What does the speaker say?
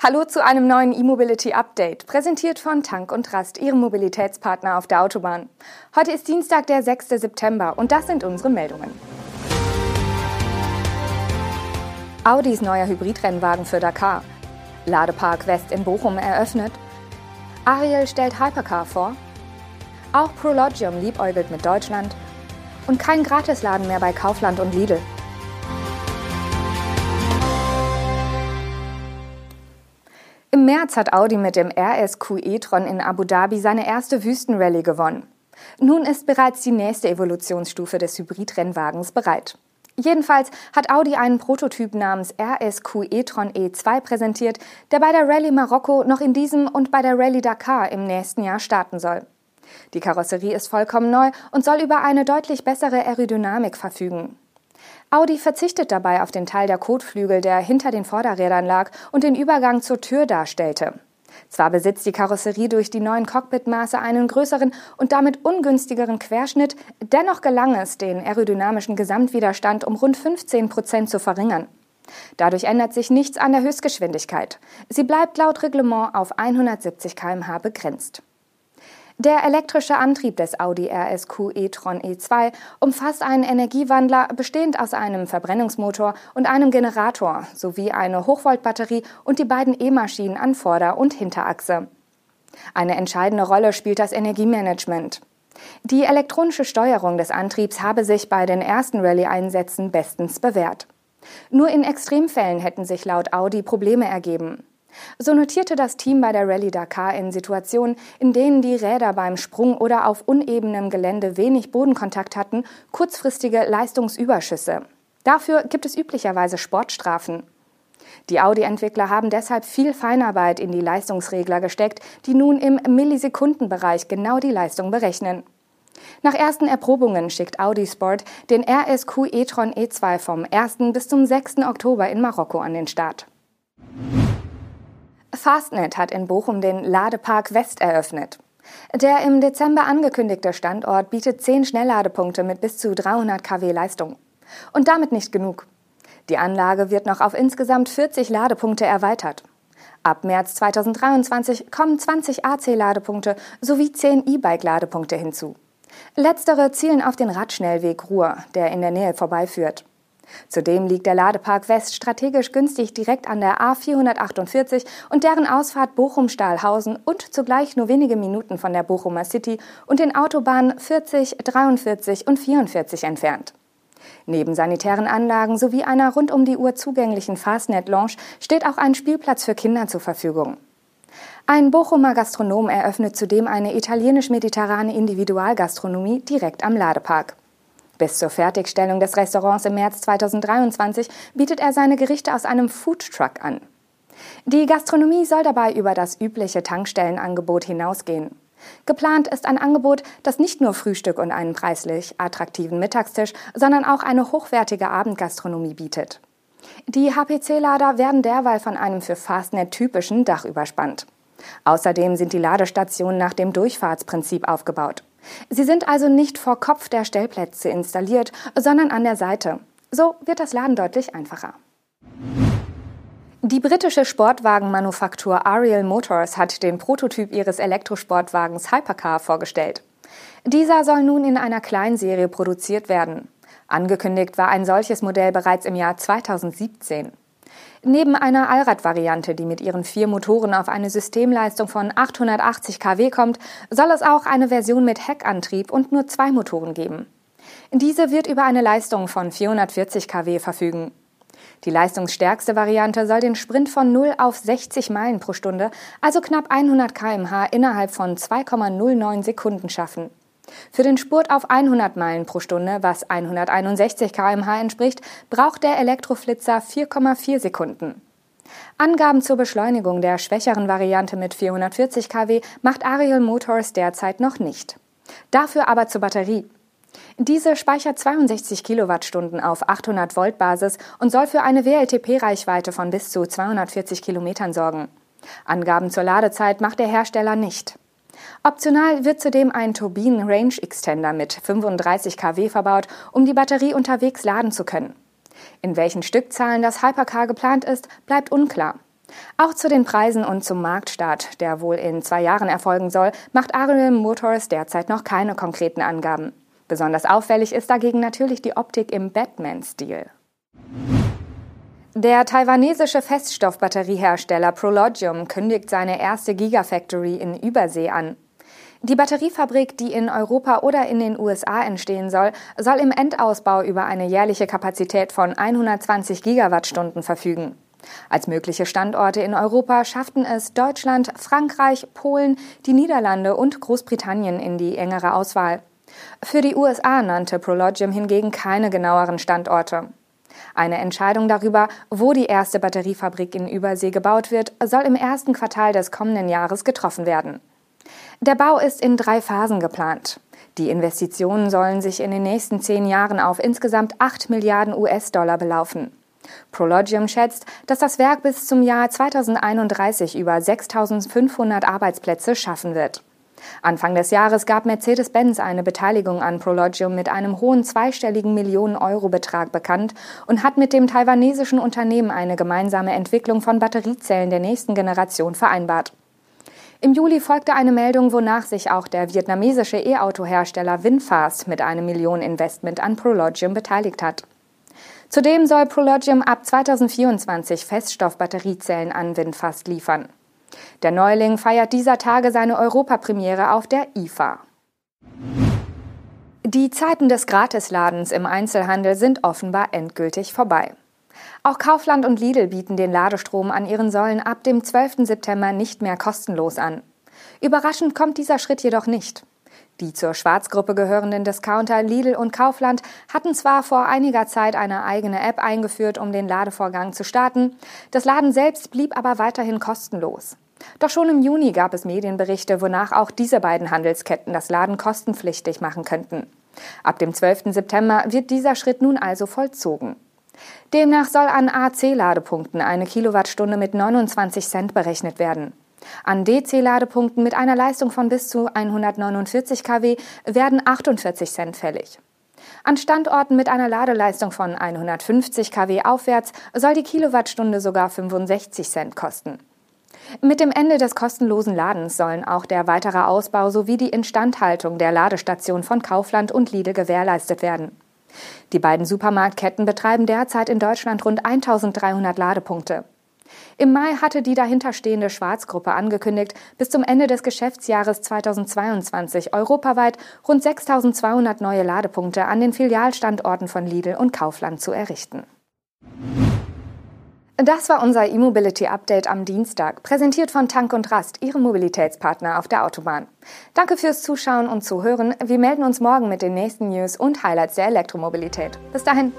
Hallo zu einem neuen E-Mobility Update, präsentiert von Tank und Rast, Ihrem Mobilitätspartner auf der Autobahn. Heute ist Dienstag, der 6. September und das sind unsere Meldungen. Audis neuer Hybridrennwagen für Dakar. Ladepark West in Bochum eröffnet. Ariel stellt Hypercar vor. Auch Prologium liebäugelt mit Deutschland. Und kein Gratisladen mehr bei Kaufland und Lidl. Im März hat Audi mit dem RSQ e-tron in Abu Dhabi seine erste Wüstenrallye gewonnen. Nun ist bereits die nächste Evolutionsstufe des Hybridrennwagens bereit. Jedenfalls hat Audi einen Prototyp namens RSQ e-tron E2 präsentiert, der bei der Rallye Marokko noch in diesem und bei der Rallye Dakar im nächsten Jahr starten soll. Die Karosserie ist vollkommen neu und soll über eine deutlich bessere Aerodynamik verfügen. Audi verzichtet dabei auf den Teil der Kotflügel, der hinter den Vorderrädern lag und den Übergang zur Tür darstellte. Zwar besitzt die Karosserie durch die neuen Cockpitmaße einen größeren und damit ungünstigeren Querschnitt, dennoch gelang es, den aerodynamischen Gesamtwiderstand um rund 15 Prozent zu verringern. Dadurch ändert sich nichts an der Höchstgeschwindigkeit. Sie bleibt laut Reglement auf 170 km/h begrenzt. Der elektrische Antrieb des Audi RSQ e-tron E2 umfasst einen Energiewandler bestehend aus einem Verbrennungsmotor und einem Generator sowie eine Hochvoltbatterie und die beiden E-Maschinen an Vorder- und Hinterachse. Eine entscheidende Rolle spielt das Energiemanagement. Die elektronische Steuerung des Antriebs habe sich bei den ersten Rallye-Einsätzen bestens bewährt. Nur in Extremfällen hätten sich laut Audi Probleme ergeben. So notierte das Team bei der Rallye Dakar in Situationen, in denen die Räder beim Sprung oder auf unebenem Gelände wenig Bodenkontakt hatten, kurzfristige Leistungsüberschüsse. Dafür gibt es üblicherweise Sportstrafen. Die Audi-Entwickler haben deshalb viel Feinarbeit in die Leistungsregler gesteckt, die nun im Millisekundenbereich genau die Leistung berechnen. Nach ersten Erprobungen schickt Audi Sport den RSQ e-tron E2 vom 1. bis zum 6. Oktober in Marokko an den Start. Fastnet hat in Bochum den Ladepark West eröffnet. Der im Dezember angekündigte Standort bietet zehn Schnellladepunkte mit bis zu 300 kW Leistung. Und damit nicht genug. Die Anlage wird noch auf insgesamt 40 Ladepunkte erweitert. Ab März 2023 kommen 20 AC-Ladepunkte sowie 10 E-Bike-Ladepunkte hinzu. Letztere zielen auf den Radschnellweg Ruhr, der in der Nähe vorbeiführt. Zudem liegt der Ladepark West strategisch günstig direkt an der A448 und deren Ausfahrt Bochum-Stahlhausen und zugleich nur wenige Minuten von der Bochumer City und den Autobahnen 40, 43 und 44 entfernt. Neben sanitären Anlagen sowie einer rund um die Uhr zugänglichen Fastnet-Lounge steht auch ein Spielplatz für Kinder zur Verfügung. Ein Bochumer Gastronom eröffnet zudem eine italienisch-mediterrane Individualgastronomie direkt am Ladepark. Bis zur Fertigstellung des Restaurants im März 2023 bietet er seine Gerichte aus einem Foodtruck an. Die Gastronomie soll dabei über das übliche Tankstellenangebot hinausgehen. Geplant ist ein Angebot, das nicht nur Frühstück und einen preislich attraktiven Mittagstisch, sondern auch eine hochwertige Abendgastronomie bietet. Die HPC-Lader werden derweil von einem für Fastnet typischen Dach überspannt. Außerdem sind die Ladestationen nach dem Durchfahrtsprinzip aufgebaut. Sie sind also nicht vor Kopf der Stellplätze installiert, sondern an der Seite. So wird das Laden deutlich einfacher. Die britische Sportwagenmanufaktur Ariel Motors hat den Prototyp ihres Elektrosportwagens Hypercar vorgestellt. Dieser soll nun in einer Kleinserie produziert werden. Angekündigt war ein solches Modell bereits im Jahr 2017. Neben einer Allradvariante, die mit ihren vier Motoren auf eine Systemleistung von 880 kW kommt, soll es auch eine Version mit Heckantrieb und nur zwei Motoren geben. Diese wird über eine Leistung von 440 kW verfügen. Die leistungsstärkste Variante soll den Sprint von 0 auf 60 Meilen pro Stunde, also knapp 100 kmh innerhalb von 2,09 Sekunden schaffen. Für den Spurt auf 100 Meilen pro Stunde, was 161 kmh entspricht, braucht der Elektroflitzer 4,4 Sekunden. Angaben zur Beschleunigung der schwächeren Variante mit 440 kW macht Ariel Motors derzeit noch nicht. Dafür aber zur Batterie. Diese speichert 62 Kilowattstunden auf 800 Volt Basis und soll für eine WLTP-Reichweite von bis zu 240 Kilometern sorgen. Angaben zur Ladezeit macht der Hersteller nicht. Optional wird zudem ein Turbinen Range Extender mit 35 kW verbaut, um die Batterie unterwegs laden zu können. In welchen Stückzahlen das Hypercar geplant ist, bleibt unklar. Auch zu den Preisen und zum Marktstart, der wohl in zwei Jahren erfolgen soll, macht Ariel Motors derzeit noch keine konkreten Angaben. Besonders auffällig ist dagegen natürlich die Optik im Batman-Stil. Der taiwanesische Feststoffbatteriehersteller Prologium kündigt seine erste Gigafactory in Übersee an. Die Batteriefabrik, die in Europa oder in den USA entstehen soll, soll im Endausbau über eine jährliche Kapazität von 120 Gigawattstunden verfügen. Als mögliche Standorte in Europa schafften es Deutschland, Frankreich, Polen, die Niederlande und Großbritannien in die engere Auswahl. Für die USA nannte Prologium hingegen keine genaueren Standorte. Eine Entscheidung darüber, wo die erste Batteriefabrik in Übersee gebaut wird, soll im ersten Quartal des kommenden Jahres getroffen werden. Der Bau ist in drei Phasen geplant. Die Investitionen sollen sich in den nächsten zehn Jahren auf insgesamt 8 Milliarden US-Dollar belaufen. Prologium schätzt, dass das Werk bis zum Jahr 2031 über 6500 Arbeitsplätze schaffen wird. Anfang des Jahres gab Mercedes-Benz eine Beteiligung an Prologium mit einem hohen zweistelligen Millionen-Euro-Betrag bekannt und hat mit dem taiwanesischen Unternehmen eine gemeinsame Entwicklung von Batteriezellen der nächsten Generation vereinbart. Im Juli folgte eine Meldung, wonach sich auch der vietnamesische E-Auto-Hersteller Winfast mit einem Millioneninvestment an Prologium beteiligt hat. Zudem soll Prologium ab 2024 Feststoffbatteriezellen an Winfast liefern. Der Neuling feiert dieser Tage seine Europapremiere auf der IFA. Die Zeiten des Gratisladens im Einzelhandel sind offenbar endgültig vorbei. Auch Kaufland und Lidl bieten den Ladestrom an ihren Säulen ab dem 12. September nicht mehr kostenlos an. Überraschend kommt dieser Schritt jedoch nicht. Die zur Schwarzgruppe gehörenden Discounter Lidl und Kaufland hatten zwar vor einiger Zeit eine eigene App eingeführt, um den Ladevorgang zu starten, das Laden selbst blieb aber weiterhin kostenlos. Doch schon im Juni gab es Medienberichte, wonach auch diese beiden Handelsketten das Laden kostenpflichtig machen könnten. Ab dem 12. September wird dieser Schritt nun also vollzogen. Demnach soll an AC-Ladepunkten eine Kilowattstunde mit 29 Cent berechnet werden. An DC-Ladepunkten mit einer Leistung von bis zu 149 kW werden 48 Cent fällig. An Standorten mit einer Ladeleistung von 150 kW aufwärts soll die Kilowattstunde sogar 65 Cent kosten. Mit dem Ende des kostenlosen Ladens sollen auch der weitere Ausbau sowie die Instandhaltung der Ladestation von Kaufland und Lidl gewährleistet werden. Die beiden Supermarktketten betreiben derzeit in Deutschland rund 1300 Ladepunkte. Im Mai hatte die dahinterstehende Schwarzgruppe angekündigt, bis zum Ende des Geschäftsjahres 2022 europaweit rund 6200 neue Ladepunkte an den Filialstandorten von Lidl und Kaufland zu errichten. Das war unser E-Mobility Update am Dienstag, präsentiert von Tank und Rast, Ihrem Mobilitätspartner auf der Autobahn. Danke fürs Zuschauen und Zuhören. Wir melden uns morgen mit den nächsten News und Highlights der Elektromobilität. Bis dahin.